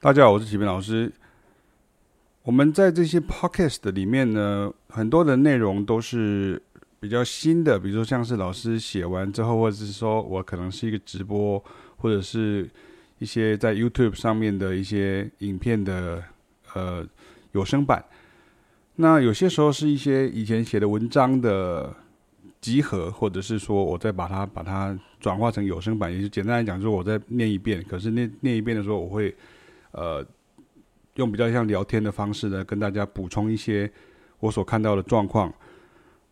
大家好，我是启明老师。我们在这些 podcast 里面呢，很多的内容都是比较新的，比如说像是老师写完之后，或者是说我可能是一个直播，或者是一些在 YouTube 上面的一些影片的呃有声版。那有些时候是一些以前写的文章的集合，或者是说我再把它把它转化成有声版，也就简单来讲，就是我再念一遍。可是念念一遍的时候，我会。呃，用比较像聊天的方式呢，跟大家补充一些我所看到的状况。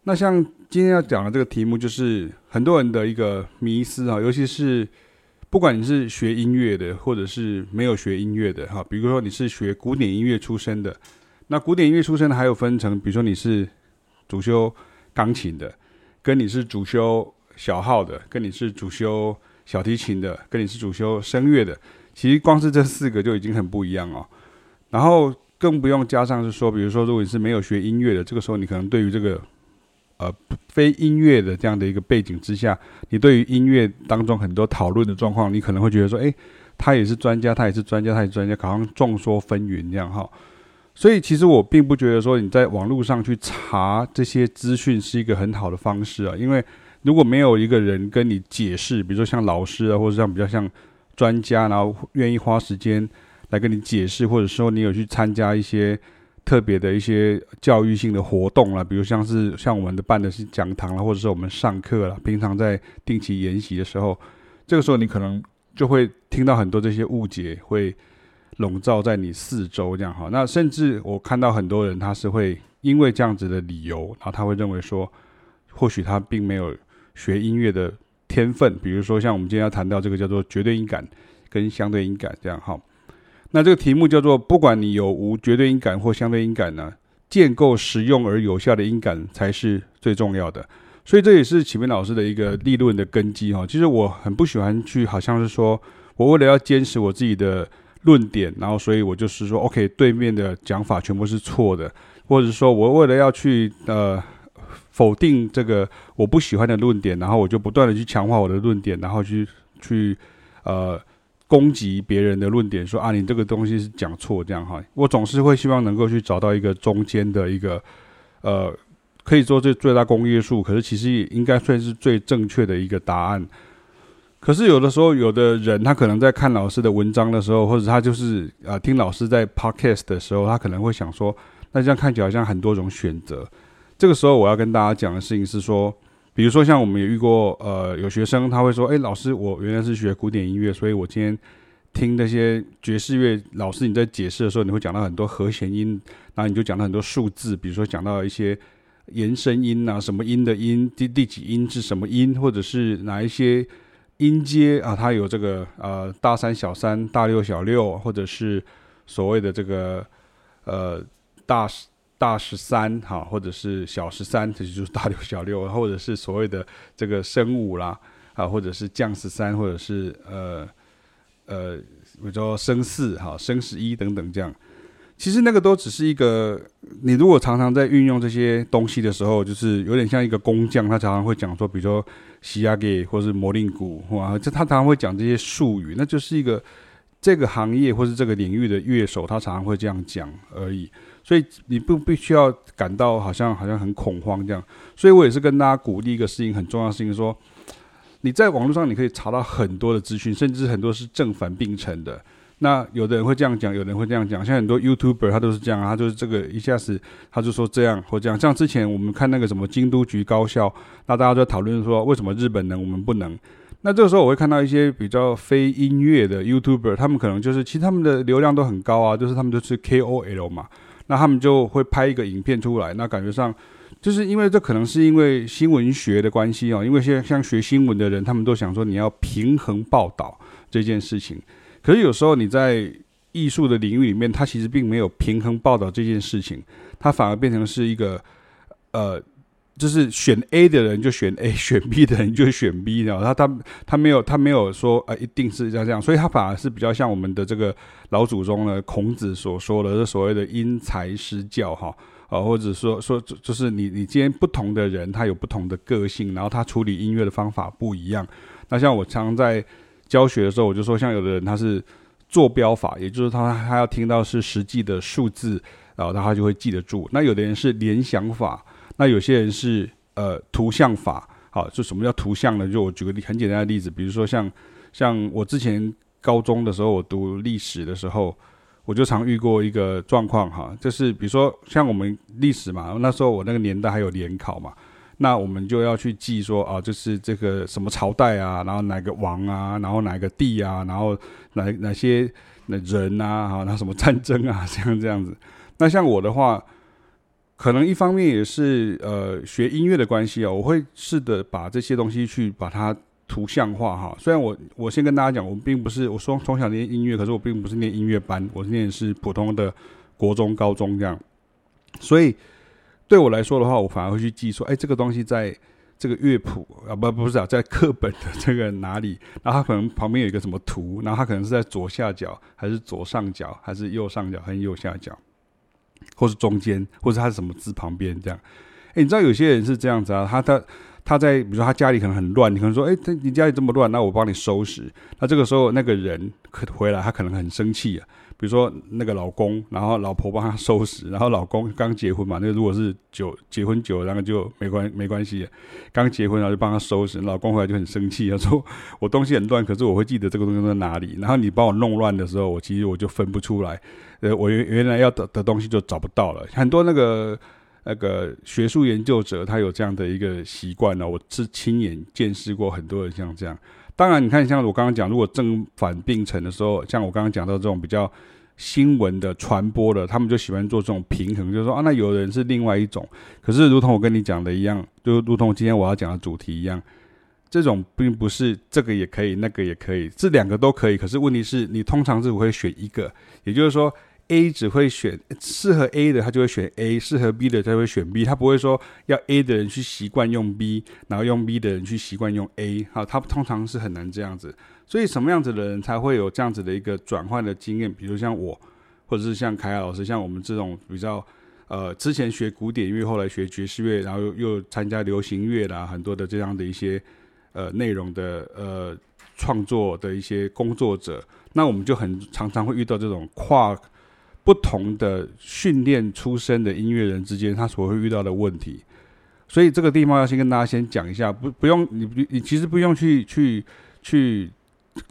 那像今天要讲的这个题目，就是很多人的一个迷思啊，尤其是不管你是学音乐的，或者是没有学音乐的哈，比如说你是学古典音乐出身的，那古典音乐出身的还有分成，比如说你是主修钢琴的，跟你是主修小号的，跟你是主修小提琴的，跟你是主修声乐的。其实光是这四个就已经很不一样哦，然后更不用加上是说，比如说如果你是没有学音乐的，这个时候你可能对于这个呃非音乐的这样的一个背景之下，你对于音乐当中很多讨论的状况，你可能会觉得说，诶，他也是专家，他也是专家，他也是专家，好像众说纷纭这样哈。所以其实我并不觉得说你在网络上去查这些资讯是一个很好的方式啊，因为如果没有一个人跟你解释，比如说像老师啊，或者像比较像。专家，然后愿意花时间来跟你解释，或者说你有去参加一些特别的一些教育性的活动啦，比如像是像我们的办的是讲堂啦，或者是我们上课啦，平常在定期研习的时候，这个时候你可能就会听到很多这些误解会笼罩在你四周，这样哈。那甚至我看到很多人他是会因为这样子的理由，然后他会认为说，或许他并没有学音乐的。天分，比如说像我们今天要谈到这个叫做绝对音感跟相对音感这样哈，那这个题目叫做不管你有无绝对音感或相对音感呢，建构实用而有效的音感才是最重要的。所以这也是启明老师的一个立论的根基哈。其实我很不喜欢去好像是说我为了要坚持我自己的论点，然后所以我就是说 OK 对面的讲法全部是错的，或者说我为了要去呃。否定这个我不喜欢的论点，然后我就不断的去强化我的论点，然后去去呃攻击别人的论点，说啊你这个东西是讲错这样哈。我总是会希望能够去找到一个中间的一个呃可以说这最大公约数，可是其实也应该算是最正确的一个答案。可是有的时候，有的人他可能在看老师的文章的时候，或者他就是啊、呃、听老师在 podcast 的时候，他可能会想说，那这样看起来好像很多种选择。这个时候我要跟大家讲的事情是说，比如说像我们也遇过，呃，有学生他会说，哎，老师，我原来是学古典音乐，所以我今天听那些爵士乐老师你在解释的时候，你会讲到很多和弦音，然后你就讲到很多数字，比如说讲到一些延伸音啊，什么音的音，第第几音是什么音，或者是哪一些音阶啊，它有这个呃大三小三、大六小六，或者是所谓的这个呃大。大十三哈，或者是小十三，这就是大六小六，或者是所谓的这个升五啦，啊，或者是降十三，或者是呃呃，比如说升四哈，升十一等等这样。其实那个都只是一个，你如果常常在运用这些东西的时候，就是有点像一个工匠，他常常会讲说，比如说西亚给或是摩令鼓，哇，这他常常会讲这些术语，那就是一个这个行业或是这个领域的乐手，他常常会这样讲而已。所以你不必须要感到好像好像很恐慌这样，所以我也是跟大家鼓励一个事情，很重要的事情，说你在网络上你可以查到很多的资讯，甚至很多是正反并陈的。那有的人会这样讲，有的人会这样讲，像很多 YouTuber 他都是这样，他就是这个一下子他就说这样或这样。像之前我们看那个什么京都局高校，那大家都讨论说为什么日本能我们不能？那这个时候我会看到一些比较非音乐的 YouTuber，他们可能就是其实他们的流量都很高啊，就是他们都是 KOL 嘛。那他们就会拍一个影片出来，那感觉上就是因为这可能是因为新闻学的关系哦，因为现在像学新闻的人，他们都想说你要平衡报道这件事情，可是有时候你在艺术的领域里面，它其实并没有平衡报道这件事情，它反而变成是一个呃。就是选 A 的人就选 A，选 B 的人就选 B，然后他他他没有他没有说啊、呃，一定是要这样，所以他反而是比较像我们的这个老祖宗呢，孔子所说的，这所谓的因材施教哈啊，或者说说就是你你今天不同的人，他有不同的个性，然后他处理音乐的方法不一样。那像我常常在教学的时候，我就说，像有的人他是。坐标法，也就是他他要听到是实际的数字，然后他就会记得住。那有的人是联想法，那有些人是呃图像法。好，就什么叫图像呢？就我举个很简单的例子，比如说像像我之前高中的时候，我读历史的时候，我就常遇过一个状况哈，就是比如说像我们历史嘛，那时候我那个年代还有联考嘛。那我们就要去记说啊，就是这个什么朝代啊，然后哪个王啊，然后哪个帝啊，然后哪哪些那人啊，哈，那什么战争啊，这样这样子。那像我的话，可能一方面也是呃学音乐的关系啊，我会试着把这些东西去把它图像化哈。虽然我我先跟大家讲，我并不是我说从小念音乐，可是我并不是念音乐班，我是念的是普通的国中、高中这样，所以。对我来说的话，我反而会去记说，哎，这个东西在这个乐谱啊，不不是啊，在课本的这个哪里？然后它可能旁边有一个什么图，然后它可能是在左下角，还是左上角，还是右上角，还是右下角，或是中间，或是他是什么字旁边这样？哎，你知道有些人是这样子啊，他他他在比如说他家里可能很乱，你可能说，哎，他你家里这么乱，那我帮你收拾。那这个时候那个人可回来，他可能很生气啊。比如说那个老公，然后老婆帮他收拾，然后老公刚结婚嘛，那如果是久结婚久，然后就没关没关系。刚结婚然后就帮他收拾，老公回来就很生气，他说我东西很乱，可是我会记得这个东西在哪里。然后你帮我弄乱的时候，我其实我就分不出来，呃，我原原来要的的东西就找不到了。很多那个那个学术研究者，他有这样的一个习惯呢，我是亲眼见识过很多人像这样。当然，你看，像我刚刚讲，如果正反并存的时候，像我刚刚讲到这种比较新闻的传播的，他们就喜欢做这种平衡，就是说啊，那有人是另外一种。可是，如同我跟你讲的一样，就如同今天我要讲的主题一样，这种并不是这个也可以，那个也可以，这两个都可以。可是问题是你通常是会选一个，也就是说。A 只会选适合 A 的，他就会选 A；适合 B 的，他会选 B。他不会说要 A 的人去习惯用 B，然后用 B 的人去习惯用 A。好，他通常是很难这样子。所以什么样子的人才会有这样子的一个转换的经验？比如像我，或者是像凯亚老师，像我们这种比较呃之前学古典乐，后来学爵士乐，然后又又参加流行乐啦，很多的这样的一些呃内容的呃创作的一些工作者，那我们就很常常会遇到这种跨。不同的训练出身的音乐人之间，他所会遇到的问题，所以这个地方要先跟大家先讲一下，不不用你你其实不用去去去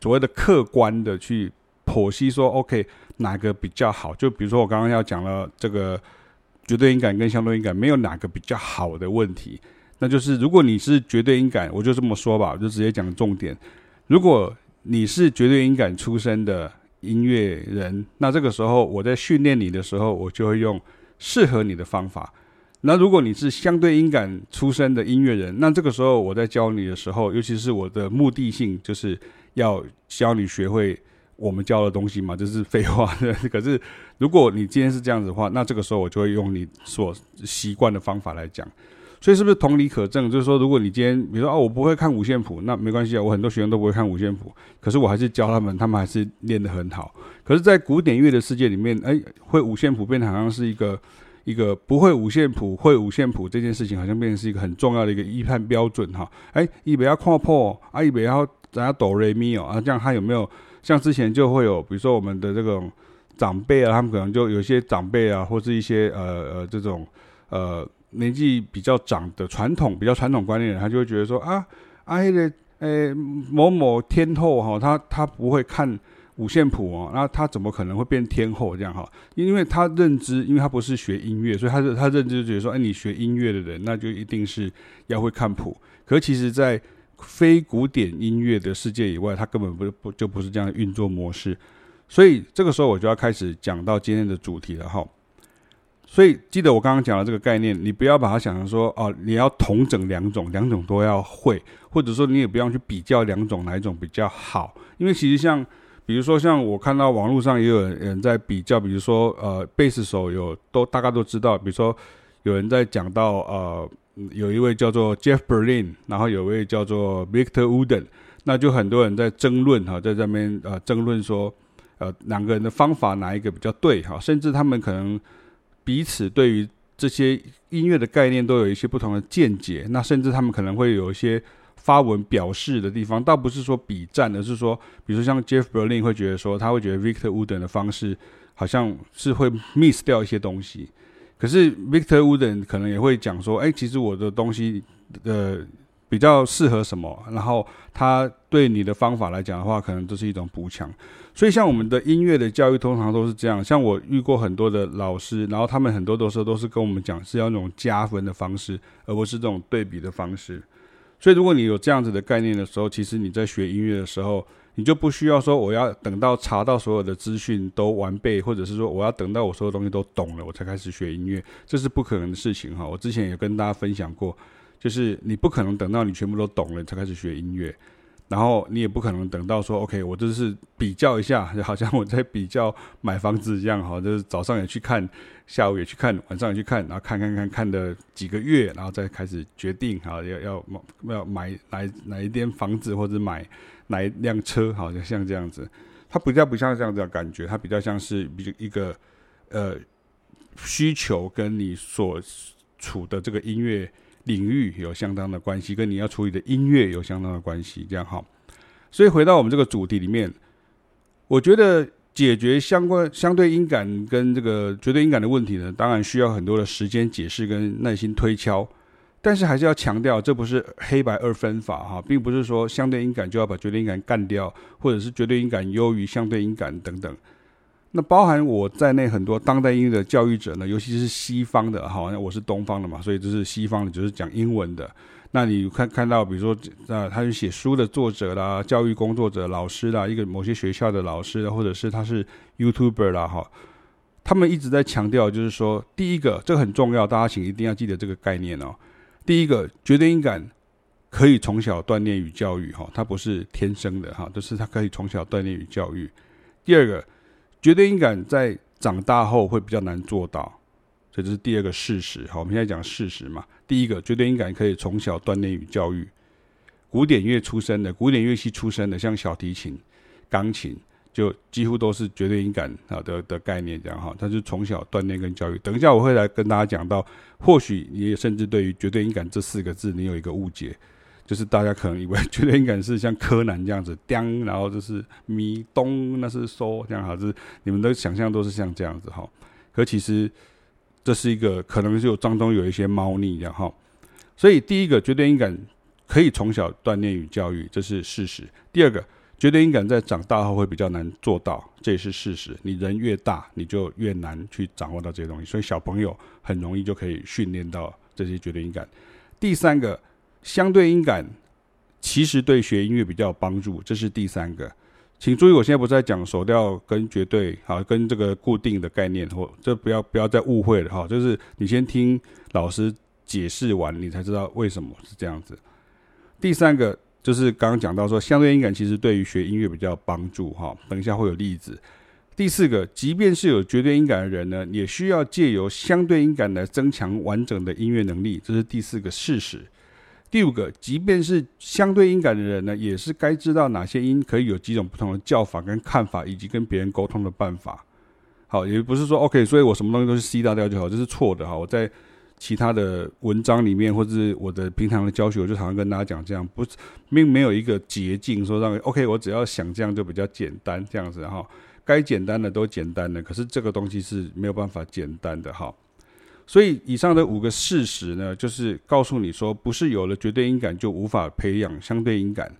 所谓的客观的去剖析说，OK 哪个比较好？就比如说我刚刚要讲了这个绝对音感跟相对音感，没有哪个比较好的问题，那就是如果你是绝对音感，我就这么说吧，我就直接讲重点，如果你是绝对音感出身的。音乐人，那这个时候我在训练你的时候，我就会用适合你的方法。那如果你是相对音感出身的音乐人，那这个时候我在教你的时候，尤其是我的目的性就是要教你学会我们教的东西嘛，这是废话。可是如果你今天是这样子的话，那这个时候我就会用你所习惯的方法来讲。所以是不是同理可证？就是说，如果你今天，比如说哦，我不会看五线谱，那没关系啊。我很多学生都不会看五线谱，可是我还是教他们，他们还是练得很好。可是，在古典乐的世界里面，哎，会五线谱变得好像是一个一个不会五线谱会五线谱这件事情，好像变成是一个很重要的一个预判标准哈。哎，一边要看破，啊，一边要怎样哆来咪哦啊，这样他有没有像之前就会有，比如说我们的这种长辈啊，他们可能就有些长辈啊，或是一些呃呃这种呃。年纪比较长的传统比较传统观念的人，他就会觉得说啊阿黑的诶某某天后哈，他他不会看五线谱哦，那他怎么可能会变天后这样哈？因为他认知，因为他不是学音乐，所以他的他认知就觉得说，哎，你学音乐的人，那就一定是要会看谱。可其实，在非古典音乐的世界以外，他根本不不就不是这样的运作模式。所以这个时候，我就要开始讲到今天的主题了哈。所以记得我刚刚讲的这个概念，你不要把它想成说哦，你要同整两种，两种都要会，或者说你也不要去比较两种哪一种比较好，因为其实像，比如说像我看到网络上也有人在比较，比如说呃，贝斯手有都大家都知道，比如说有人在讲到呃，有一位叫做 Jeff Berlin，然后有一位叫做 Victor Wooden，那就很多人在争论哈，在这边呃争论说呃两个人的方法哪一个比较对哈，甚至他们可能。彼此对于这些音乐的概念都有一些不同的见解，那甚至他们可能会有一些发文表示的地方，倒不是说比赞，而是说，比如说像 Jeff Berlin 会觉得说，他会觉得 Victor Wooden 的方式好像是会 miss 掉一些东西。可是 Victor Wooden 可能也会讲说，哎，其实我的东西呃比较适合什么，然后他对你的方法来讲的话，可能都是一种补强。所以像我们的音乐的教育，通常都是这样。像我遇过很多的老师，然后他们很多的时候都是跟我们讲是要那种加分的方式，而不是这种对比的方式。所以如果你有这样子的概念的时候，其实你在学音乐的时候，你就不需要说我要等到查到所有的资讯都完备，或者是说我要等到我所有东西都懂了，我才开始学音乐，这是不可能的事情哈。我之前也跟大家分享过，就是你不可能等到你全部都懂了才开始学音乐。然后你也不可能等到说，OK，我就是比较一下，就 好像我在比较买房子一样，哈，就是早上也去看，下午也去看，晚上也去看，然后看看看看的几个月，然后再开始决定，哈，要要要买哪哪一间房子或者买哪一辆车，好像像这样子，它比较不像这样子的感觉，它比较像是比一个呃需求跟你所处的这个音乐。领域有相当的关系，跟你要处理的音乐有相当的关系，这样哈。所以回到我们这个主题里面，我觉得解决相关相对音感跟这个绝对音感的问题呢，当然需要很多的时间解释跟耐心推敲。但是还是要强调，这不是黑白二分法哈，并不是说相对音感就要把绝对音感干掉，或者是绝对音感优于相对音感等等。那包含我在内很多当代音乐的教育者呢，尤其是西方的，好像我是东方的嘛，所以这是西方的，就是讲英文的。那你看看到，比如说啊，他是写书的作者啦，教育工作者、老师啦，一个某些学校的老师，或者是他是 YouTuber 啦，哈，他们一直在强调，就是说，第一个，这个很重要，大家请一定要记得这个概念哦。第一个，绝对音感可以从小锻炼与教育，哈，它不是天生的，哈，就是它可以从小锻炼与教育。第二个。绝对音感在长大后会比较难做到，所以这是第二个事实。好，我们现在讲事实嘛。第一个，绝对音感可以从小锻炼与教育。古典乐出身的，古典乐器出身的，像小提琴、钢琴，就几乎都是绝对音感啊的的概念这样哈。它是从小锻炼跟教育。等一下我会来跟大家讲到，或许你也甚至对于绝对音感这四个字，你有一个误解。就是大家可能以为绝对音感是像柯南这样子，叮，然后就是咪咚，那是嗦这样哈，就是你们的想象都是像这样子哈。可其实这是一个可能就当中有一些猫腻这样哈。所以第一个绝对音感可以从小锻炼与教育，这是事实。第二个绝对音感在长大后会比较难做到，这也是事实。你人越大，你就越难去掌握到这些东西。所以小朋友很容易就可以训练到这些绝对音感。第三个。相对音感其实对学音乐比较有帮助，这是第三个。请注意，我现在不是在讲手调跟绝对，好，跟这个固定的概念，或这不要不要再误会了哈。就是你先听老师解释完，你才知道为什么是这样子。第三个就是刚刚讲到说，相对音感其实对于学音乐比较有帮助哈。等一下会有例子。第四个，即便是有绝对音感的人呢，也需要借由相对音感来增强完整的音乐能力，这是第四个事实。第五个，即便是相对音感的人呢，也是该知道哪些音可以有几种不同的叫法跟看法，以及跟别人沟通的办法。好，也不是说 OK，所以我什么东西都是 C 大调就好，这是错的哈。我在其他的文章里面，或者是我的平常的教学，我就常常跟大家讲这样，不是并没有一个捷径说让 OK，我只要想这样就比较简单这样子哈。该简单的都简单的，可是这个东西是没有办法简单的哈。所以，以上的五个事实呢，就是告诉你说，不是有了绝对音感就无法培养相对音感，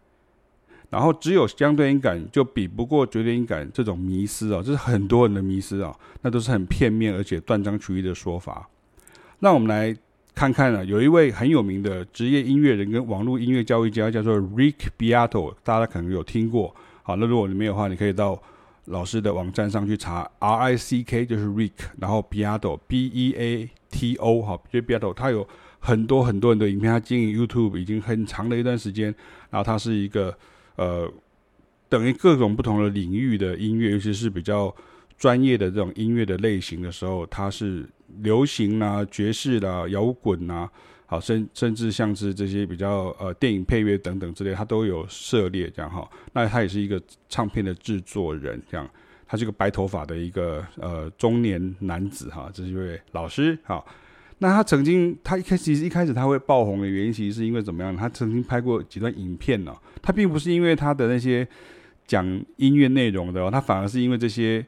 然后只有相对音感就比不过绝对音感这种迷思啊，这是很多人的迷思啊，那都是很片面而且断章取义的说法。那我们来看看啊，有一位很有名的职业音乐人跟网络音乐教育家，叫做 Rick Beato，大家可能有听过。好，那如果你没有的话，你可以到。老师的网站上去查，R I C K 就是 Rick，然后 Beato B E A T O 哈，就 Beato，他有很多很多人的影片，他经营 YouTube 已经很长的一段时间，然后他是一个呃，等于各种不同的领域的音乐，尤其是比较专业的这种音乐的类型的时候，他是流行啦、啊、爵士啦、摇滚啦。好，甚甚至像是这些比较呃电影配乐等等之类，他都有涉猎这样哈。那他也是一个唱片的制作人，这样，他是一个白头发的一个呃中年男子哈，这是一位老师哈。那他曾经，他一开始其实一开始他会爆红的原因，其实是因为怎么样？他曾经拍过几段影片呢、哦。他并不是因为他的那些讲音乐内容的、哦，他反而是因为这些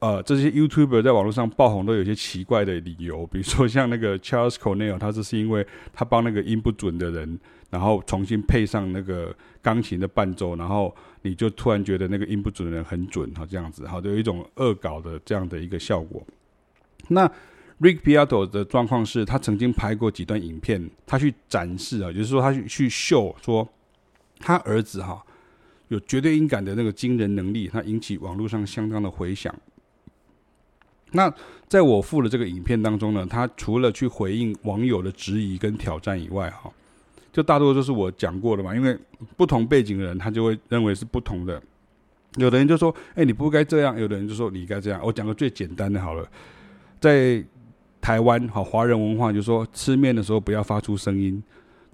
呃这些 YouTuber 在网络上爆红都有一些奇怪的理由，比如说像那个 Charles Cornell，他这是因为他帮那个音不准的人，然后重新配上那个钢琴的伴奏，然后你就突然觉得那个音不准的人很准，哈，这样子，哈，就有一种恶搞的这样的一个效果。那 Rick Beato 的状况是他曾经拍过几段影片，他去展示啊，就是说他去去秀说他儿子哈有绝对音感的那个惊人能力，他引起网络上相当的回响。那在我附的这个影片当中呢，他除了去回应网友的质疑跟挑战以外，哈，就大多都是我讲过的嘛，因为不同背景的人他就会认为是不同的。有的人就说：“哎，你不该这样。”有的人就说：“你应该这样。”我讲个最简单的好了，在。台湾哈，华人文化就说，吃面的时候不要发出声音，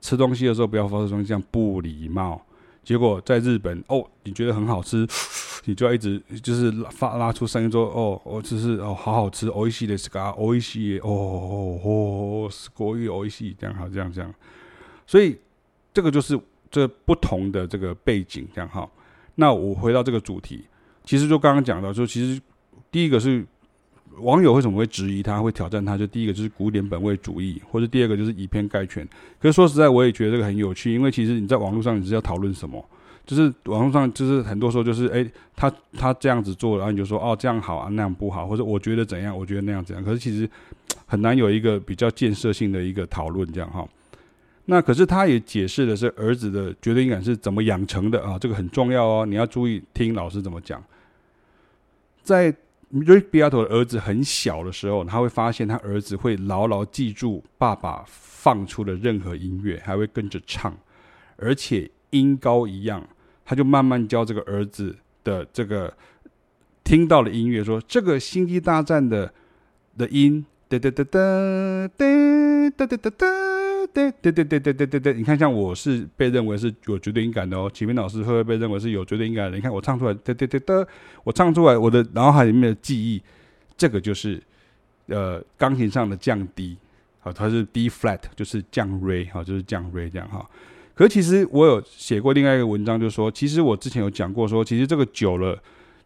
吃东西的时候不要发出声音，这样不礼貌。结果在日本，哦，你觉得很好吃，你就要一直就是发拉出声音说，哦，我只是哦，好好吃，おいしいですか，おいしい，哦哦哦，すごいおいしい，这样好，这样这样。所以这个就是这不同的这个背景，这样哈。那我回到这个主题，其实就刚刚讲到，就其实第一个是。 网友为什么会质疑他，会挑战他？就第一个就是古典本位主义，或者第二个就是以偏概全。可是说实在，我也觉得这个很有趣，因为其实你在网络上你是要讨论什么？就是网络上就是很多时候就是哎，他他这样子做，然后你就说哦这样好啊，那样不好，或者我觉得怎样，我觉得那样怎样。可是其实很难有一个比较建设性的一个讨论这样哈。那可是他也解释的是儿子的绝对感是怎么养成的啊，这个很重要哦，你要注意听老师怎么讲，在。Rick Beato 的儿子很小的时候，他会发现他儿子会牢牢记住爸爸放出的任何音乐，还会跟着唱，而且音高一样。他就慢慢教这个儿子的这个听到的音乐，说这个星际大战的的音，哒哒哒哒哒哒哒哒哒。对对对对对对对对，你看，像我是被认为是有绝对音感的哦。启明老师会不会被认为是有绝对音感的？你看我唱出来，对对对的，我唱出来，我的脑海里面的记忆，这个就是呃钢琴上的降低好，它是 D flat，就是降 Re，好，就是降 Re 这样哈。可是其实我有写过另外一个文章，就是说，其实我之前有讲过说，其实这个久了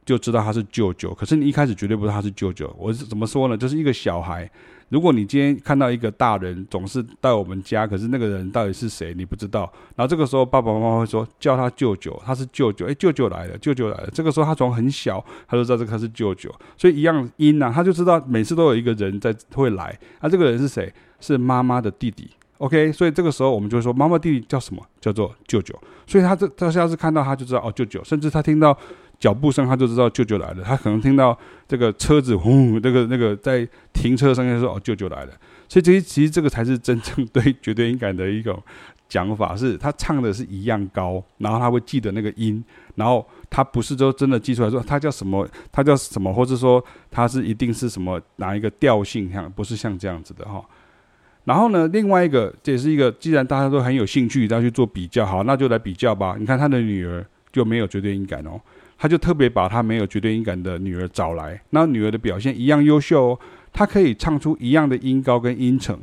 就知道他是舅舅，可是你一开始绝对不知道他是舅舅。我是怎么说呢？就是一个小孩。如果你今天看到一个大人总是到我们家，可是那个人到底是谁，你不知道。然后这个时候爸爸妈妈会说叫他舅舅，他是舅舅，哎，舅舅来了，舅舅来了。这个时候他从很小他就知道这个他是舅舅，所以一样音呐、啊，他就知道每次都有一个人在会来。那、这个人是谁？是妈妈的弟弟。OK，所以这个时候我们就会说妈妈弟弟叫什么？叫做舅舅。所以他这他下次看到他就知道哦舅舅，甚至他听到。脚步声，他就知道舅舅来了。他可能听到这个车子轰，那个那个在停车声，就说哦，舅舅来了。所以这些其实这个才是真正对绝对音感的一种讲法，是他唱的是一样高，然后他会记得那个音，然后他不是说真的记出来说他叫什么，他叫什么，或者说他是一定是什么哪一个调性，像不是像这样子的哈。然后呢，另外一个这也是一个，既然大家都很有兴趣，要去做比较，好，那就来比较吧。你看他的女儿就没有绝对音感哦。他就特别把他没有绝对音感的女儿找来，那女儿的表现一样优秀哦，她可以唱出一样的音高跟音程，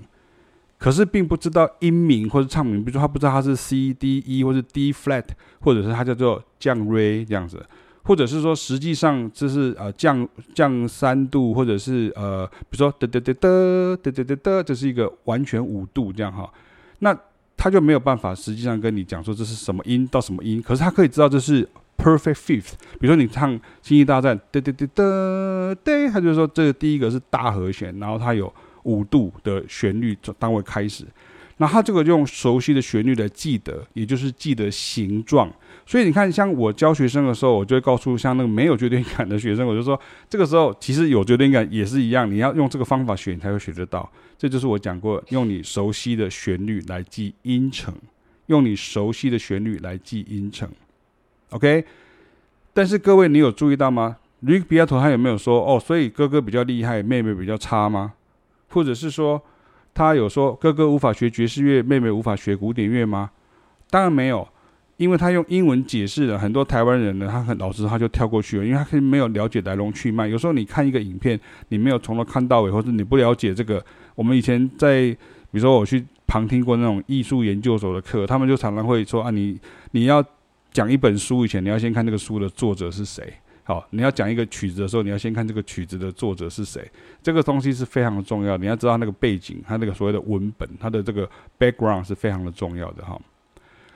可是并不知道音名或者唱名，比如说他不知道他是 C D E 或者 D flat，或者是他叫做降 Re 这样子，或者是说实际上这是呃降降三度，或者是呃比如说哒哒哒哒哒哒哒哒，这是一个完全五度这样哈，那他就没有办法实际上跟你讲说这是什么音到什么音，可是他可以知道这是。Perfect fifth，比如说你唱《星际大战》，哒哒哒哒哒，他就说这个第一个是大和弦，然后它有五度的旋律当为开始，那他这个用熟悉的旋律来记得，也就是记得形状。所以你看，像我教学生的时候，我就会告诉像那个没有绝对感的学生，我就说这个时候其实有绝对感也是一样，你要用这个方法学，你才会学得到。这就是我讲过，用你熟悉的旋律来记音程，用你熟悉的旋律来记音程。OK，但是各位，你有注意到吗？Rick Beato 他有没有说哦，所以哥哥比较厉害，妹妹比较差吗？或者是说他有说哥哥无法学爵士乐，妹妹无法学古典乐吗？当然没有。因为他用英文解释了很多台湾人呢，他很老实，他就跳过去了，因为他可以没有了解来龙去脉。有时候你看一个影片，你没有从头看到尾，或者你不了解这个，我们以前在，比如说我去旁听过那种艺术研究所的课，他们就常常会说啊，你你要讲一本书以前，你要先看那个书的作者是谁。好，你要讲一个曲子的时候，你要先看这个曲子的作者是谁，这个东西是非常的重要。你要知道那个背景，它那个所谓的文本，它的这个 background 是非常的重要的哈。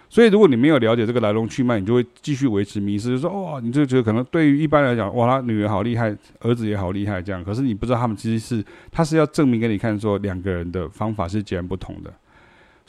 所以，如果你没有了解这个来龙去脉，你就会继续维持迷失，就说哦，你就觉得可能对于一般来讲，哇，他女儿好厉害，儿子也好厉害这样。可是你不知道他们其实是，他是要证明给你看，说两个人的方法是截然不同的。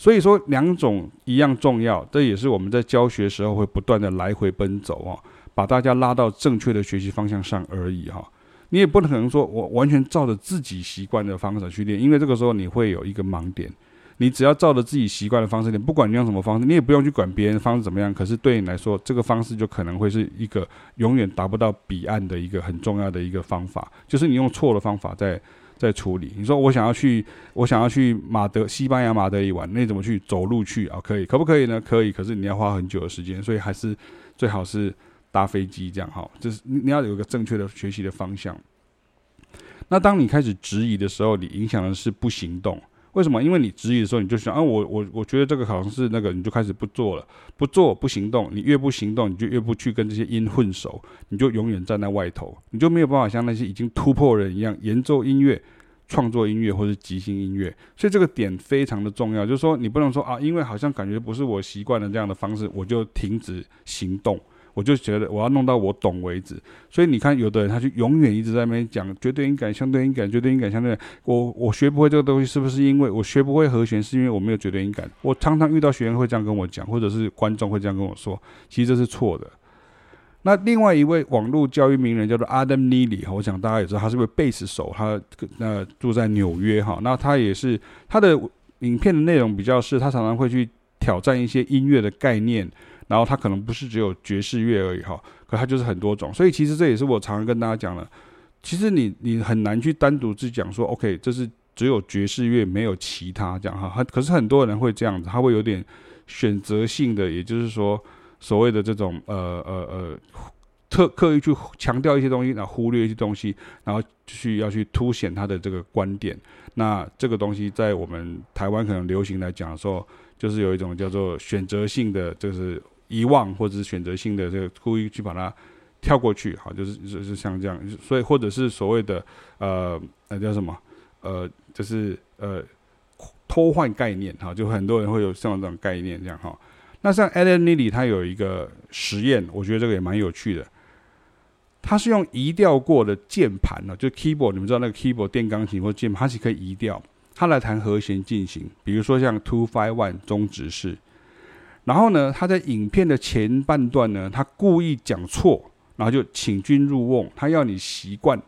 所以说，两种一样重要，这也是我们在教学时候会不断的来回奔走啊。把大家拉到正确的学习方向上而已哈，你也不能可能说我完全照着自己习惯的方式去练，因为这个时候你会有一个盲点。你只要照着自己习惯的方式练，不管你用什么方式，你也不用去管别人的方式怎么样。可是对你来说，这个方式就可能会是一个永远达不到彼岸的一个很重要的一个方法，就是你用错的方法在在处理。你说我想要去，我想要去马德西班牙马德里玩，那怎么去？走路去啊？可以，可不可以呢？可以，可是你要花很久的时间，所以还是最好是。搭飞机这样哈，就是你要有一个正确的学习的方向。那当你开始质疑的时候，你影响的是不行动。为什么？因为你质疑的时候，你就想啊，我我我觉得这个好像是那个，你就开始不做了，不做不行动。你越不行动，你就越不去跟这些音混熟，你就永远站在外头，你就没有办法像那些已经突破人一样演奏音乐、创作音乐或者即兴音乐。所以这个点非常的重要，就是说你不能说啊，因为好像感觉不是我习惯的这样的方式，我就停止行动。我就觉得我要弄到我懂为止，所以你看，有的人他就永远一直在那边讲绝对音感、相对音感、绝对音感、相对。我我学不会这个东西，是不是因为我学不会和弦？是因为我没有绝对音感？我常常遇到学员会这样跟我讲，或者是观众会这样跟我说，其实这是错的。那另外一位网络教育名人叫做 Adam Neely，我想大家也知道，他是位贝斯手，他那住在纽约哈。那他也是他的影片的内容比较是，他常常会去挑战一些音乐的概念。然后它可能不是只有爵士乐而已哈，可它就是很多种，所以其实这也是我常常跟大家讲的，其实你你很难去单独去讲说，OK，这是只有爵士乐没有其他这样哈，可是很多人会这样子，他会有点选择性的，也就是说所谓的这种呃呃呃特刻意去强调一些东西，然后忽略一些东西，然后去要去凸显他的这个观点，那这个东西在我们台湾可能流行来讲的时候，就是有一种叫做选择性的，就是。遗忘或者是选择性的这个故意去把它跳过去，好，就是就是像这样，所以或者是所谓的呃那叫什么呃就是呃偷换概念哈，就很多人会有像这种概念这样哈。那像 Adam Neely 他有一个实验，我觉得这个也蛮有趣的。他是用移调过的键盘呢，就 keyboard，你们知道那个 keyboard 电钢琴或键盘，它是可以移调，他来弹和弦进行，比如说像 Two Five One 中指式。然后呢，他在影片的前半段呢，他故意讲错，然后就请君入瓮，他要你习惯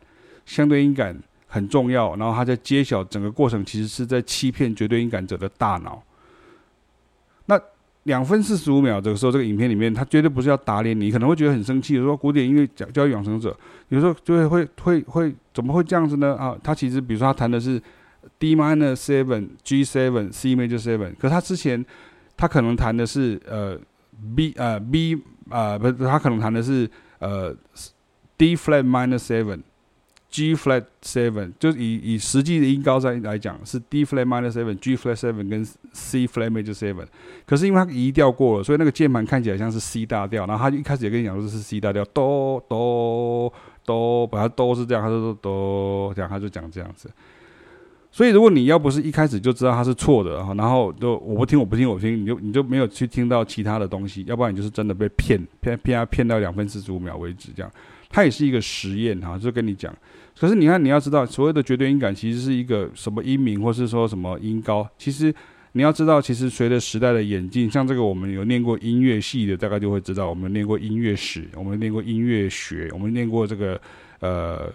相对音感很重要。然后他在揭晓整个过程，其实是在欺骗绝对音感者的大脑。那两分四十五秒这个时候，这个影片里面，他绝对不是要打脸你，可能会觉得很生气，说古典音乐教教育养成者，有时候就会会会会怎么会这样子呢？啊，他其实比如说他弹的是 D minor seven G seven C major seven，可他之前。他可能弹的是呃 B 呃 B 啊、呃、不是，他可能弹的是呃 D flat minor seven G flat seven，就是以以实际的音高上来讲是 D flat minor seven G flat seven 跟 C flat major seven，可是因为他移调过了，所以那个键盘看起来像是 C 大调，然后他一开始也跟你讲说是 C 大调，哆哆哆，把它哆是这样，他就说哆，这样他就讲这样子。所以，如果你要不是一开始就知道它是错的，然后就我不听，我不听，我不听，你就你就没有去听到其他的东西，要不然你就是真的被骗，骗骗他骗到两分四十五秒为止，这样。它也是一个实验哈，就跟你讲。可是你看，你要知道，所谓的绝对音感其实是一个什么音名，或是说什么音高，其实你要知道，其实随着时代的演进，像这个我们有念过音乐系的，大概就会知道，我们念过音乐史，我们念过音乐学，我们念过这个呃。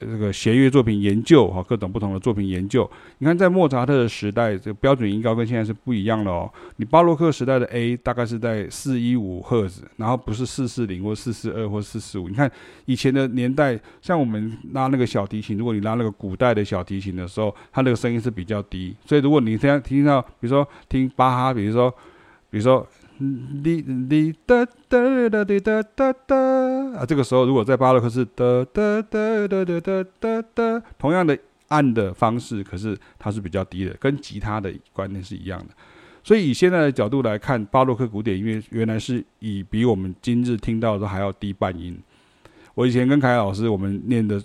这个弦乐作品研究哈，各种不同的作品研究。你看，在莫扎特的时代，这个标准音高跟现在是不一样的哦。你巴洛克时代的 A 大概是在四一五赫兹，然后不是四四零或四四二或四四五。你看以前的年代，像我们拉那个小提琴，如果你拉那个古代的小提琴的时候，它那个声音是比较低。所以如果你现在听到，比如说听巴哈，比如说，比如说。滴滴哒哒哒滴哒哒哒啊，这个时候如果在巴洛克是哒哒哒哒哒哒哒哒，同样的按的方式，可是它是比较低的，跟吉他的观念是一样的。所以以现在的角度来看，巴洛克古典音乐原来是以比我们今日听到的还要低半音。我以前跟凯老师我们念的。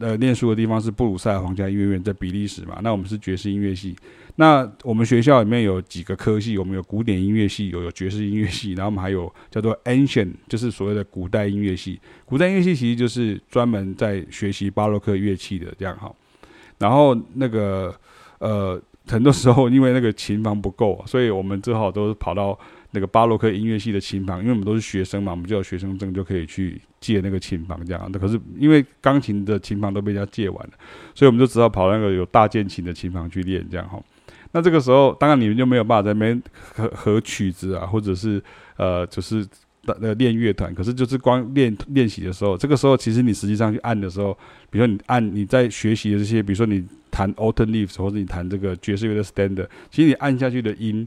呃，念书的地方是布鲁塞尔皇家音乐院，在比利时嘛。那我们是爵士音乐系。那我们学校里面有几个科系，我们有古典音乐系，有有爵士音乐系，然后我们还有叫做 Ancient，就是所谓的古代音乐系。古代音乐系其实就是专门在学习巴洛克乐器的这样哈。然后那个呃，很多时候因为那个琴房不够，所以我们只好都跑到。那个巴洛克音乐系的琴房，因为我们都是学生嘛，我们就有学生证，就可以去借那个琴房这样。那可是因为钢琴的琴房都被人家借完了，所以我们就只好跑那个有大键琴的琴房去练这样哈。那这个时候，当然你们就没有办法在那边合合曲子啊，或者是呃，就是呃练乐团。可是就是光练练习的时候，这个时候其实你实际上去按的时候，比如说你按你在学习的这些，比如说你弹 Autumn Leaves 或者你弹这个爵士乐的 Standard，其实你按下去的音。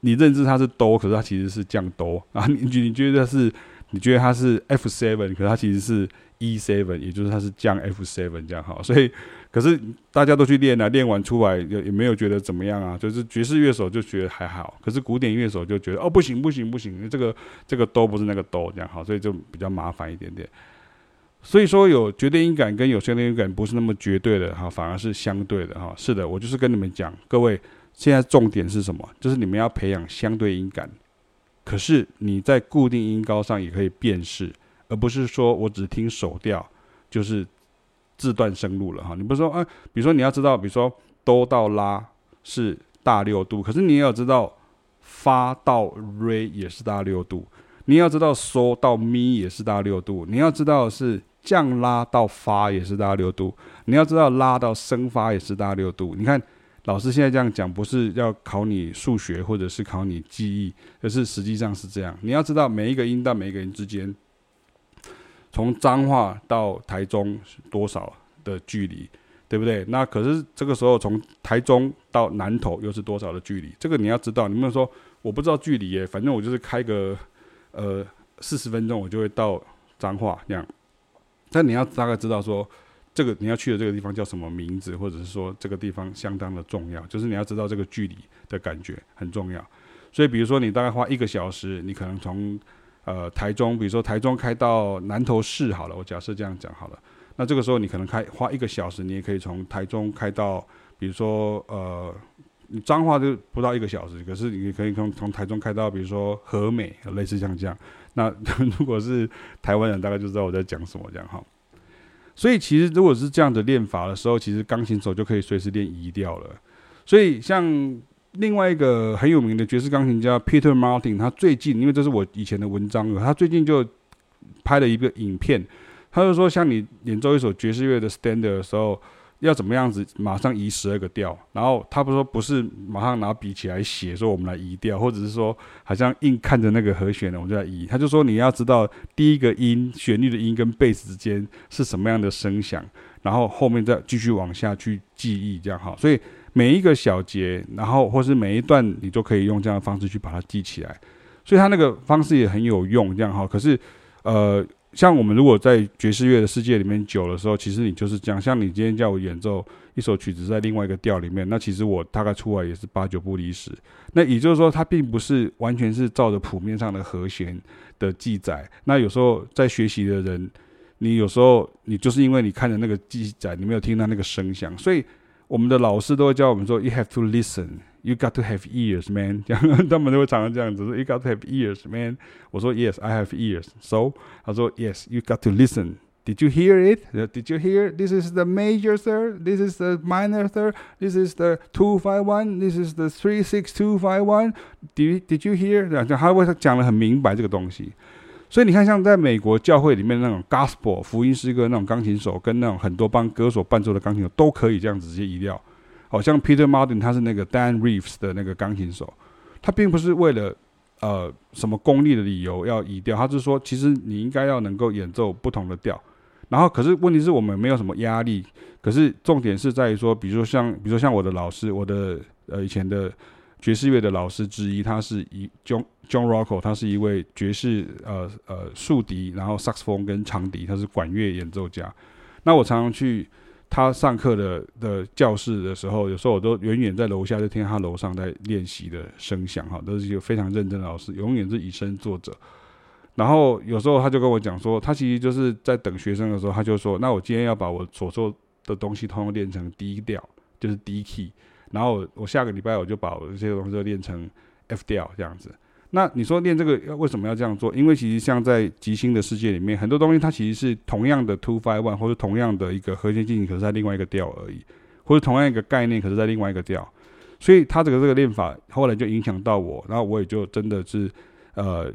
你认知它是哆，可是它其实是降哆。然 后你你觉得是，你觉得它是 F seven，可是它其实是 E seven，也就是它是降 F seven 这样哈。所以，可是大家都去练啊，练完出来也也没有觉得怎么样啊。就是爵士乐手就觉得还好，可是古典乐手就觉得哦不行不行不行，这个这个哆不是那个哆这样哈，所以就比较麻烦一点点。所以说有绝对音感跟有相对音感不是那么绝对的哈，反而是相对的哈。是的，我就是跟你们讲，各位。现在重点是什么？就是你们要培养相对音感，可是你在固定音高上也可以辨识，而不是说我只听手调就是自断生路了哈。你不是说啊，比如说你要知道，比如说哆到拉是大六度，可是你也要知道发到瑞也是大六度，你要知道嗦到咪也是大六度，你要知道是降拉到发也是大六度，你要知道拉到升发也是大六度。你看。老师现在这样讲，不是要考你数学，或者是考你记忆，而是实际上是这样。你要知道每一个音到每一个音之间，从彰化到台中多少的距离，对不对？那可是这个时候从台中到南投又是多少的距离？这个你要知道。你们说我不知道距离耶，反正我就是开个呃四十分钟，我就会到彰化这样。但你要大概知道说。这个你要去的这个地方叫什么名字，或者是说这个地方相当的重要，就是你要知道这个距离的感觉很重要。所以比如说你大概花一个小时，你可能从呃台中，比如说台中开到南投市好了，我假设这样讲好了。那这个时候你可能开花一个小时，你也可以从台中开到，比如说呃你彰化就不到一个小时，可是你可以从从台中开到，比如说和美，类似像这样。那如果是台湾人，大概就知道我在讲什么这样哈。所以其实如果是这样的练法的时候，其实钢琴手就可以随时练移调了。所以像另外一个很有名的爵士钢琴家 Peter Martin，他最近因为这是我以前的文章了，他最近就拍了一个影片，他就说像你演奏一首爵士乐的 Standard 的时候。要怎么样子马上移十二个调？然后他不说不是马上拿笔起来写说我们来移调，或者是说好像硬看着那个和弦呢，我们就来移。他就说你要知道第一个音旋律的音跟贝斯之间是什么样的声响，然后后面再继续往下去记忆，这样好。所以每一个小节，然后或是每一段，你都可以用这样的方式去把它记起来。所以他那个方式也很有用，这样哈。可是呃。像我们如果在爵士乐的世界里面久的时候，其实你就是这样。像你今天叫我演奏一首曲子在另外一个调里面，那其实我大概出来也是八九不离十。那也就是说，它并不是完全是照着谱面上的和弦的记载。那有时候在学习的人，你有时候你就是因为你看着那个记载，你没有听到那个声响，所以我们的老师都会教我们说：“You have to listen.” You got to have ears, man。这样，他们都会常常这样子说。You got to have ears, man。我说 Yes, I have ears. So，他说 Yes, you got to listen. Did you hear it? Did you hear? This is the major third. This is the minor third. This is the two five one. This is the three six two five one. Did Did you hear？这样，他会讲得很明白这个东西。 所以你看，像在美国教会里面那种 gospel 福音诗歌那种钢琴手，跟那种很多帮歌手伴奏的钢琴手，都可以这样直接移调。好像 Peter Martin 他是那个 Dan Reeves 的那个钢琴手，他并不是为了呃什么功利的理由要移调，他是说其实你应该要能够演奏不同的调，然后可是问题是我们没有什么压力，可是重点是在于说，比如说像比如说像我的老师，我的呃以前的爵士乐的老师之一，他是一 John John Rocco，他是一位爵士呃呃竖笛，然后萨克斯风跟长笛，他是管乐演奏家。那我常常去他上课的的教室的时候，有时候我都远远在楼下就听他楼上在练习的声响，哈，都是一个非常认真的老师，永远是以身作则。然后有时候他就跟我讲说，他其实就是在等学生的时候，他就说，那我今天要把我所做的东西通通练成低调，就是 D key，然后我下个礼拜我就把我这些东西都练成 F 调这样子。那你说练这个要为什么要这样做？因为其实像在即兴的世界里面，很多东西它其实是同样的 two five one，或者同样的一个和弦进行，可是在另外一个调而已，或者同样一个概念，可是在另外一个调。所以他这个这个练法后来就影响到我，然后我也就真的是呃。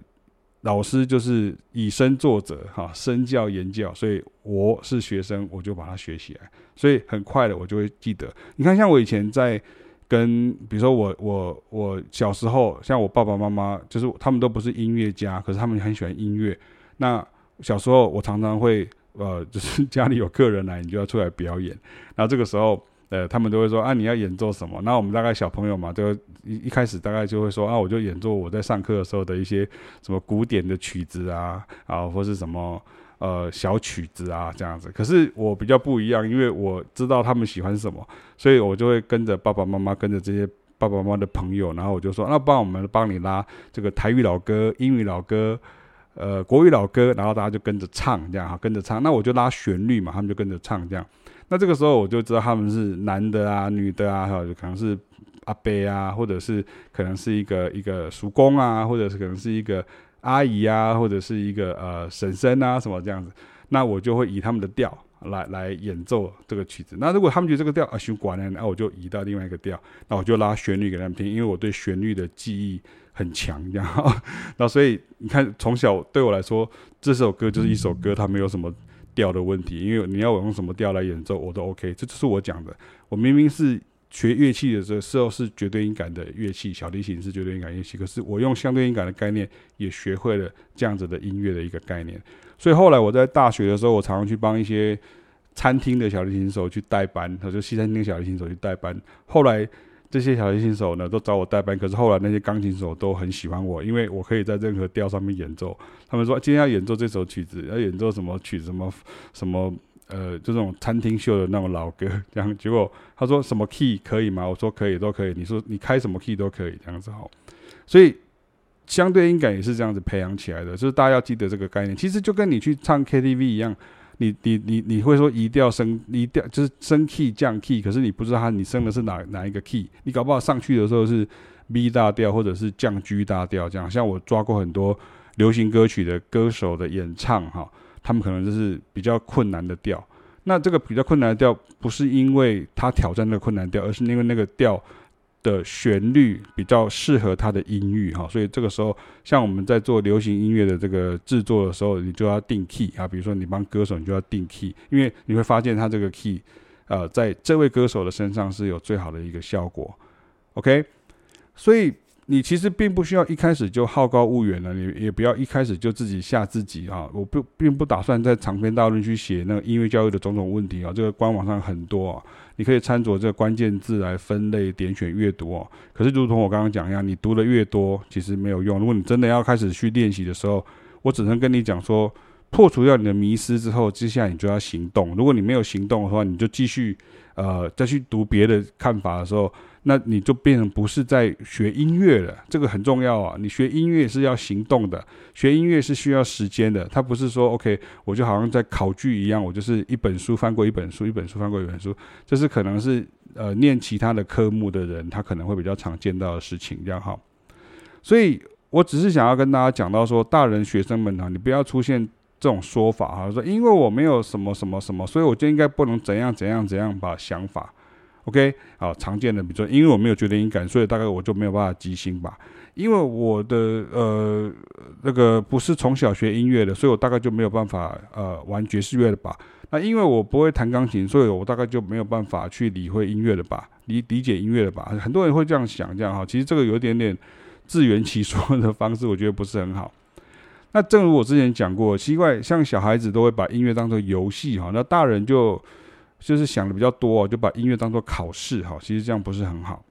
老师就是以身作则，哈，身教言教，所以我是学生，我就把它学起来，所以很快的我就会记得。你看，像我以前在跟，比如说我我我小时候，像我爸爸妈妈，就是他们都不是音乐家，可是他们很喜欢音乐。那小时候我常常会，呃，就是家里有客人来，你就要出来表演，然后这个时候。呃，他们都会说啊，你要演奏什么？那我们大概小朋友嘛，就一一开始大概就会说啊，我就演奏我在上课的时候的一些什么古典的曲子啊，啊，或是什么呃小曲子啊这样子。可是我比较不一样，因为我知道他们喜欢什么，所以我就会跟着爸爸妈妈，跟着这些爸爸妈妈的朋友，然后我就说，那帮我们帮你拉这个台语老歌、英语老歌、呃国语老歌，然后大家就跟着唱这样哈，跟着唱。那我就拉旋律嘛，他们就跟着唱这样。那这个时候我就知道他们是男的啊、女的啊，哈，就可能是阿伯啊，或者是可能是一个一个叔公啊，或者是可能是一个阿姨啊，或者是一个呃婶婶啊什么这样子。那我就会以他们的调来来演奏这个曲子。那如果他们觉得这个调啊太悬呢，那我就移到另外一个调，那我就拉旋律给他们听，因为我对旋律的记忆很强，这样。那所以你看，从小对我来说，这首歌就是一首歌，它没有什么。调的问题，因为你要我用什么调来演奏，我都 OK。这就是我讲的。我明明是学乐器的时候是绝对音感的乐器，小提琴是绝对音感乐器，可是我用相对音感的概念也学会了这样子的音乐的一个概念。所以后来我在大学的时候，我常常去帮一些餐厅的小提琴手去代班，他就西餐厅小提琴手去代班。后来。这些小提琴手呢，都找我代班。可是后来那些钢琴手都很喜欢我，因为我可以在任何调上面演奏。他们说今天要演奏这首曲子，要演奏什么曲子，什么什么呃，就这种餐厅秀的那种老歌。这样结果他说什么 key 可以吗？我说可以，都可以。你说你开什么 key 都可以，这样子好。所以相对音感也是这样子培养起来的，就是大家要记得这个概念。其实就跟你去唱 KTV 一样。你你你你会说移调升移调就是升 key 降 key，可是你不知道它你升的是哪哪一个 key，你搞不好上去的时候是 B 大调或者是降 G 大调这样。像我抓过很多流行歌曲的歌手的演唱哈，他们可能就是比较困难的调。那这个比较困难的调不是因为他挑战那个困难调，而是因为那个调。的旋律比较适合他的音域哈，所以这个时候，像我们在做流行音乐的这个制作的时候，你就要定 key 啊，比如说你帮歌手，你就要定 key，因为你会发现他这个 key，呃，在这位歌手的身上是有最好的一个效果，OK，所以。你其实并不需要一开始就好高骛远了，你也不要一开始就自己吓自己啊！我不并不打算在长篇大论去写那个音乐教育的种种问题啊，这个官网上很多啊，你可以参照这个关键字来分类点选阅读哦。可是，如同我刚刚讲一样，你读的越多，其实没有用。如果你真的要开始去练习的时候，我只能跟你讲说，破除掉你的迷失之后，接下来你就要行动。如果你没有行动的话，你就继续呃再去读别的看法的时候。那你就变成不是在学音乐了，这个很重要啊！你学音乐是要行动的，学音乐是需要时间的。它不是说 OK，我就好像在考据一样，我就是一本书翻过一本书，一本书翻过一本书。这是可能是呃念其他的科目的人，他可能会比较常见到的事情，这样哈。所以我只是想要跟大家讲到说，大人学生们啊，你不要出现这种说法哈，说因为我没有什么什么什么，所以我就应该不能怎样怎样怎样把想法。OK，好，常见的，比如说，因为我没有绝对音感，所以大概我就没有办法即兴吧。因为我的呃那个不是从小学音乐的，所以我大概就没有办法呃玩爵士乐的吧。那因为我不会弹钢琴，所以我大概就没有办法去理会音乐的吧，理理解音乐的吧。很多人会这样想，这样哈，其实这个有一点点自圆其说的方式，我觉得不是很好。那正如我之前讲过，奇怪，像小孩子都会把音乐当作游戏哈，那大人就。就是想的比较多哦，就把音乐当做考试哈，其实这样不是很好。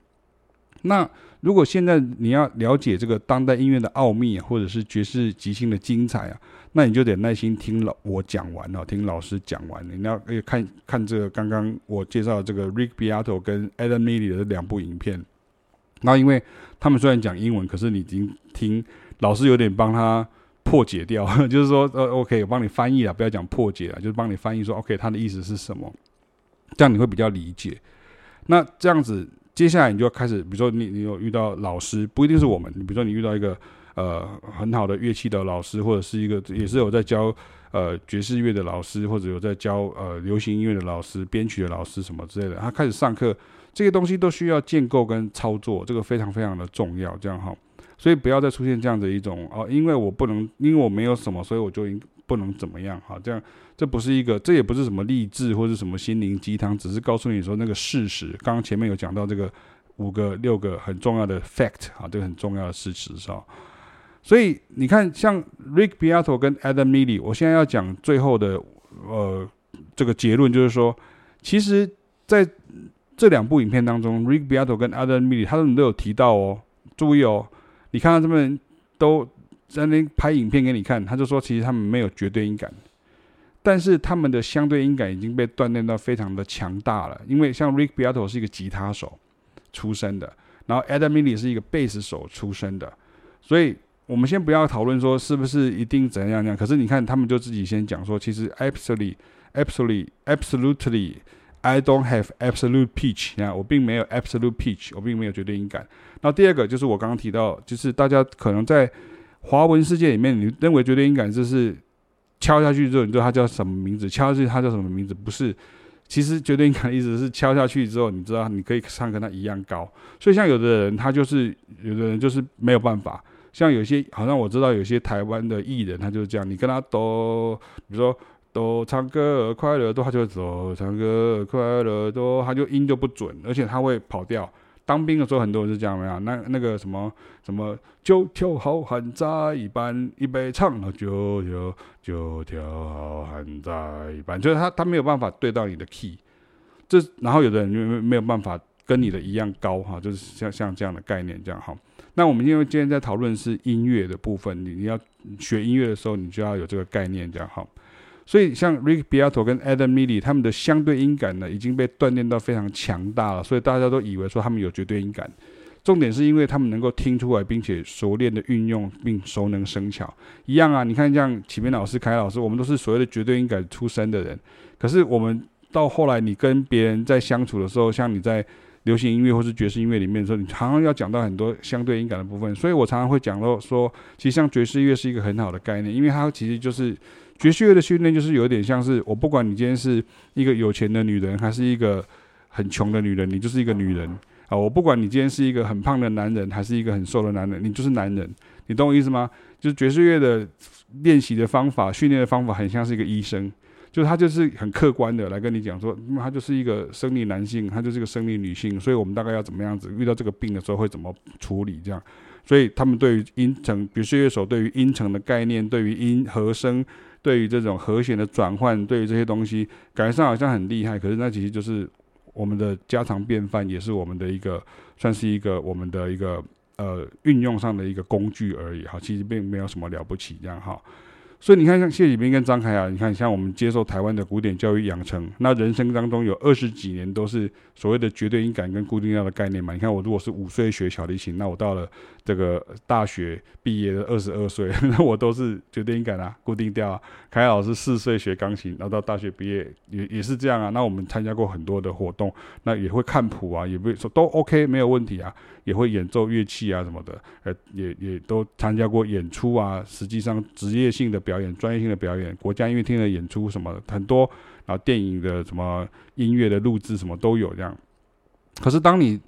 那如果现在你要了解这个当代音乐的奥秘，或者是爵士即兴的精彩啊，那你就得耐心听老我讲完哦，听老师讲完。你要可以看看这个刚刚我介绍的这个 Rick Beato 跟 Adam Neely 的两部影片。那因为他们虽然讲英文，可是你已经听老师有点帮他破解掉，就是说呃 OK，我帮你翻译了，不要讲破解了，就是帮你翻译说 OK，他的意思是什么，这样你会比较理解。那这样子。接下来你就要开始，比如说你你有遇到老师，不一定是我们，你比如说你遇到一个呃很好的乐器的老师，或者是一个也是有在教呃爵士乐的老师，或者有在教呃流行音乐的老师、编曲的老师什么之类的，他开始上课，这些东西都需要建构跟操作，这个非常非常的重要，这样哈，所以不要再出现这样的一种哦，因为我不能，因为我没有什么，所以我就应。不能怎么样哈，这样这不是一个，这也不是什么励志或者什么心灵鸡汤，只是告诉你说那个事实。刚刚前面有讲到这个五个六个很重要的 fact 啊，这个很重要的事实是吧？所以你看，像 Rick Beato 跟 Adam Neely，我现在要讲最后的呃这个结论就是说，其实在这两部影片当中，Rick Beato 跟 Adam Neely 他们都有提到哦，注意哦，你看到他们都。在那拍影片给你看，他就说其实他们没有绝对音感，但是他们的相对音感已经被锻炼到非常的强大了。因为像 Rick Beato 是一个吉他手出身的，然后 Adam Neely 是一个贝斯手出身的，所以我们先不要讨论说是不是一定怎样样。可是你看他们就自己先讲说，其实 absolutely absolutely absolutely I don't have absolute pitch，你看我并没有 absolute pitch，我并没有绝对音感。那第二个就是我刚刚提到，就是大家可能在华文世界里面，你认为绝对音感就是敲下去之后，你知道它叫什么名字？敲下去它叫什么名字？不是，其实绝对音感的意思是敲下去之后，你知道你可以唱跟它一样高。所以像有的人，他就是有的人就是没有办法。像有些好像我知道有些台湾的艺人，他就是这样，你跟他都，比如说都唱歌快乐多，他就走唱歌快乐多，他就音就不准，而且他会跑调。当兵的时候，很多人是这样，没有？那那个什么什么，九条好汉在一般，一边唱了九条九条好汉在一般，就是他他没有办法对到你的 key，这然后有的人就没有办法跟你的一样高哈，就是像像这样的概念这样哈。那我们因为今天在讨论是音乐的部分，你你要学音乐的时候，你就要有这个概念这样哈。所以，像 Rick Beato 跟 Adam Neely 他们的相对音感呢，已经被锻炼到非常强大了。所以大家都以为说他们有绝对音感。重点是因为他们能够听出来，并且熟练的运用，并熟能生巧。一样啊，你看像启明老师、凯老师，我们都是所谓的绝对音感出身的人。可是我们到后来，你跟别人在相处的时候，像你在流行音乐或是爵士音乐里面的时候，你常常要讲到很多相对音感的部分。所以我常常会讲到说，其实像爵士乐是一个很好的概念，因为它其实就是。爵士乐的训练就是有点像是，我不管你今天是一个有钱的女人，还是一个很穷的女人，你就是一个女人啊！我不管你今天是一个很胖的男人，还是一个很瘦的男人，你就是男人，你懂我意思吗？就是爵士乐的练习的方法、训练的方法，很像是一个医生，就是他就是很客观的来跟你讲说，那么他就是一个生理男性，他就是一个生理女性，所以我们大概要怎么样子，遇到这个病的时候会怎么处理这样。所以他们对于音程，爵士乐手对于音程的概念，对于音和声。对于这种和弦的转换，对于这些东西，感觉上好像很厉害，可是那其实就是我们的家常便饭，也是我们的一个，算是一个我们的一个呃运用上的一个工具而已哈，其实并没有什么了不起这样哈。所以你看，像谢启斌跟张凯雅，你看像我们接受台湾的古典教育养成，那人生当中有二十几年都是所谓的绝对音感跟固定调的概念嘛。你看我如果是五岁学小提琴，那我到了这个大学毕业的二十二岁，那 我都是绝对音感啊，固定调啊。凯老师四岁学钢琴，然后到大学毕业也也是这样啊。那我们参加过很多的活动，那也会看谱啊，也会说都 OK 没有问题啊，也会演奏乐器啊什么的，呃，也也都参加过演出啊。实际上职业性的。表演专业性的表演，国家音乐厅的演出什么的很多，然后电影的什么音乐的录制什么都有这样。可是当你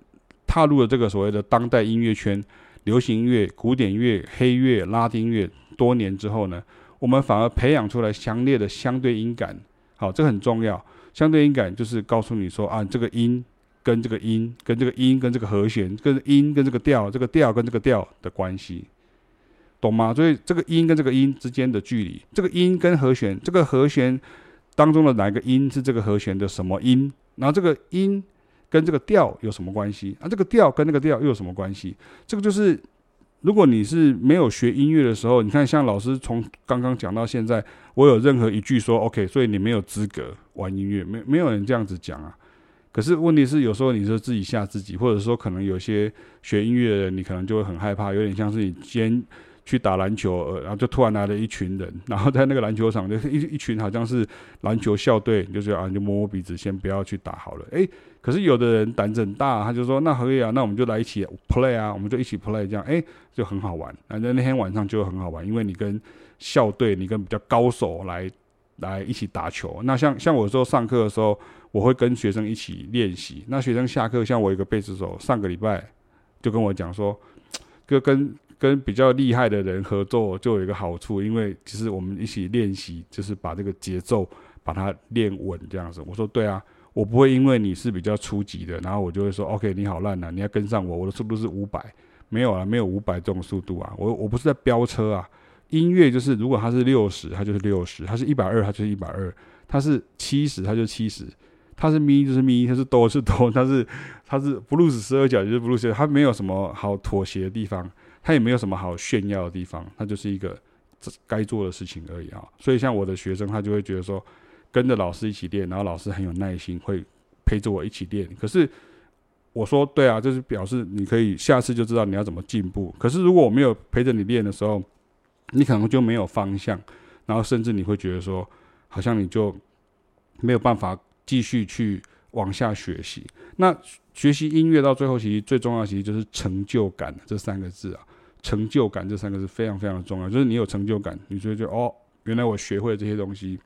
踏入了这个所谓的当代音乐圈，流行乐、古典乐、黑乐、拉丁乐多年之后呢，我们反而培养出来强烈的相对音感。好，这个很重要。相对音感就是告诉你说啊，这个音跟这个音，跟这个音跟这个和弦，跟音跟这个调，这个调跟这个调的关系。懂吗？所以这个音跟这个音之间的距离，这个音跟和弦，这个和弦当中的哪个音是这个和弦的什么音？然后这个音跟这个调有什么关系？啊，这个调跟那个调又有什么关系？这个就是，如果你是没有学音乐的时候，你看像老师从刚刚讲到现在，我有任何一句说 OK，所以你没有资格玩音乐，没没有人这样子讲啊。可是问题是，有时候你是自己吓自己，或者说可能有些学音乐的人，你可能就会很害怕，有点像是你先去打篮球，呃，然后就突然来了一群人，然后在那个篮球场就 一一群好像是篮球校队，就是啊，就摸摸鼻子，先不要去打好了。诶，可是有的人胆子很大，他就说那可以啊，那我们就来一起 play 啊，我们就一起 play，这样诶，就很好玩。那那天晚上就很好玩，因为你跟校队，你跟比较高手来来一起打球。那像像我说上课的时候。我会跟学生一起练习。那学生下课，像我一个贝斯手，上个礼拜就跟我讲说，就跟跟比较厉害的人合作就有一个好处，因为其实我们一起练习，就是把这个节奏把它练稳这样子。我说对啊，我不会因为你是比较初级的，然后我就会说 OK，你好烂啊，你要跟上我，我的速度是五百，没有啊，没有五百这种速度啊，我我不是在飙车啊。音乐就是如果它是六十，它就是六十；它是一百二，它就是一百二；它是七十，它就七十。它是咪就是咪，它是哆是哆，它是它是布鲁斯十二角就是布鲁斯，它没有什么好妥协的地方，他也没有什么好炫耀的地方，他就是一个该做的事情而已啊。所以像我的学生，他就会觉得说，跟着老师一起练，然后老师很有耐心，会陪着我一起练。可是我说对啊，就是表示你可以下次就知道你要怎么进步。可是如果我没有陪着你练的时候，你可能就没有方向，然后甚至你会觉得说，好像你就没有办法。继续去往下学习，那学习音乐到最后，其实最重要其实就是成就感这三个字啊。成就感这三个字非常非常的重要，就是你有成就感，你就觉得哦，原来我学会了这些东西，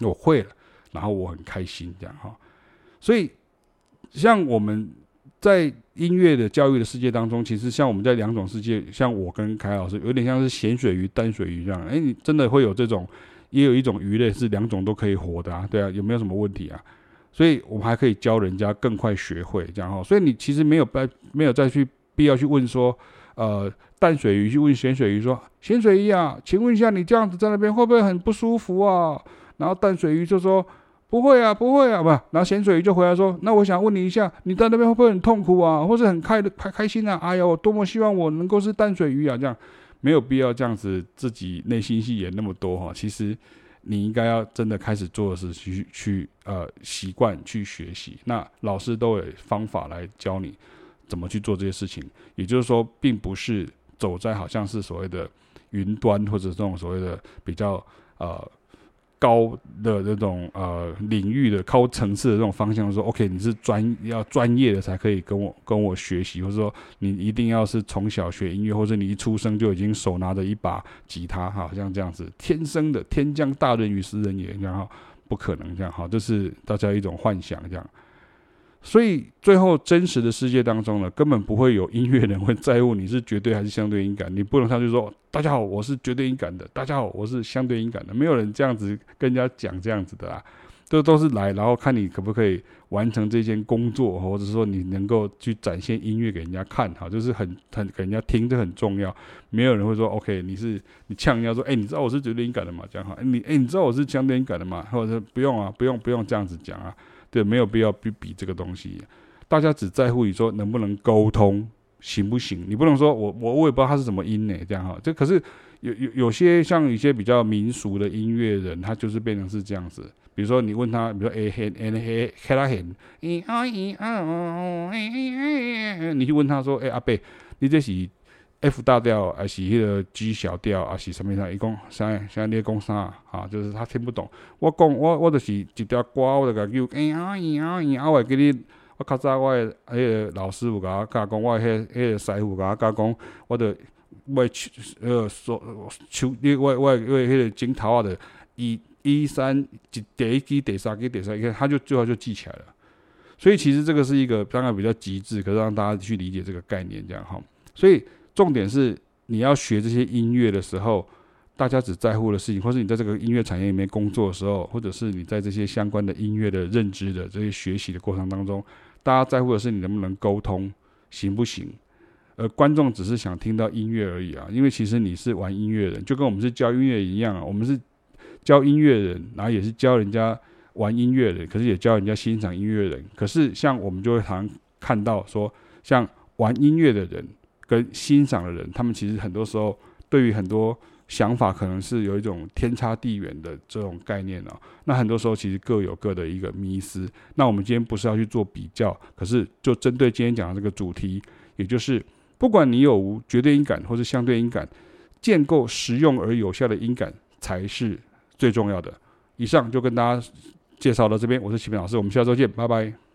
我会了，然后我很开心这样哈。所以，像我们在音乐的教育的世界当中，其实像我们在两种世界，像我跟凯老师有点像是咸水鱼、淡水鱼这样。哎，你真的会有这种。也有一种鱼类是两种都可以活的啊，对啊，有没有什么问题啊？所以我们还可以教人家更快学会这样哈。所以你其实没有办没有再去必要去问说，呃，淡水鱼去问咸水鱼说，咸水鱼啊，请问一下你这样子在那边会不会很不舒服啊？然后淡水鱼就说不会啊，不会啊，不，然后咸水鱼就回来说，那我想问你一下，你在那边会不会很痛苦啊，或是很开的开开心啊？哎呀，我多么希望我能够是淡水鱼啊，这样。没有必要这样子，自己内心戏演那么多哈。其实你应该要真的开始做的是去去呃习惯去学习。那老师都有方法来教你怎么去做这些事情。也就是说，并不是走在好像是所谓的云端或者这种所谓的比较呃。高的这种呃领域的高层次的这种方向说，OK，你是专要专业的才可以跟我跟我学习，或者说你一定要是从小学音乐，或者你一出生就已经手拿着一把吉他，哈，像这样子天生的天降大任于斯人也，然后不可能这样，哈，这是大家一种幻想这样。所以最后真实的世界当中呢，根本不会有音乐人会在乎你是绝对还是相对音感。你不能上去说：“大家好，我是绝对音感的。”“大家好，我是相对音感的。”没有人这样子跟人家讲这样子的啊。这都是来，然后看你可不可以完成这件工作，或者说你能够去展现音乐给人家看，哈，就是很很给人家听，这很重要。没有人会说：“OK，你是你呛人家说，哎，你知道我是绝对音感的吗？”这样哈，你哎，你知道我是相对音感的吗？或者说不用啊，不用不用这样子讲啊。对，没有必要去比这个东西。大家只在乎你说能不能沟通，行不行？你不能说我我我也不知道他是什么音呢？这样哈。这可是有有有些像一些比较民俗的音乐人，他就是变成是这样子。比如说你问他，比如说 A 黑 N 黑黑拉黑，一二一二哦，你去问他说，哎阿贝，你这是 F 大调还是迄个 G 小调还是什么啥？一共啥？现在你讲啥？啊，就是他听不懂。我讲我我就是一条歌，我就甲叫哎呀呀呀！我会记你，我较早我迄个老师有甲我教讲，我迄迄个师傅甲我教讲，我着我呃手手你我我我迄个镜头啊的一一三一第一支第三支第三支，他就最后就记起来了。所以其实这个是一个当然比较极致，可是让大家去理解这个概念这样哈。所以。重点是你要学这些音乐的时候，大家只在乎的事情，或是你在这个音乐产业里面工作的时候，或者是你在这些相关的音乐的认知的这些学习的过程当中，大家在乎的是你能不能沟通，行不行？而观众只是想听到音乐而已啊，因为其实你是玩音乐人，就跟我们是教音乐一样啊，我们是教音乐人，然后也是教人家玩音乐的，可是也教人家欣赏音乐人。可是像我们就会常看到说，像玩音乐的人跟欣赏的人，他们其实很多时候对于很多想法可能是有一种天差地远的这种概念哦。那很多时候其实各有各的一个迷思。那我们今天不是要去做比较，可是就针对今天讲的这个主题，也就是不管你有无绝对音感或是相对音感，建构实用而有效的音感才是最重要的。以上就跟大家介绍到这边，我是启明老师，我们下周见，拜拜。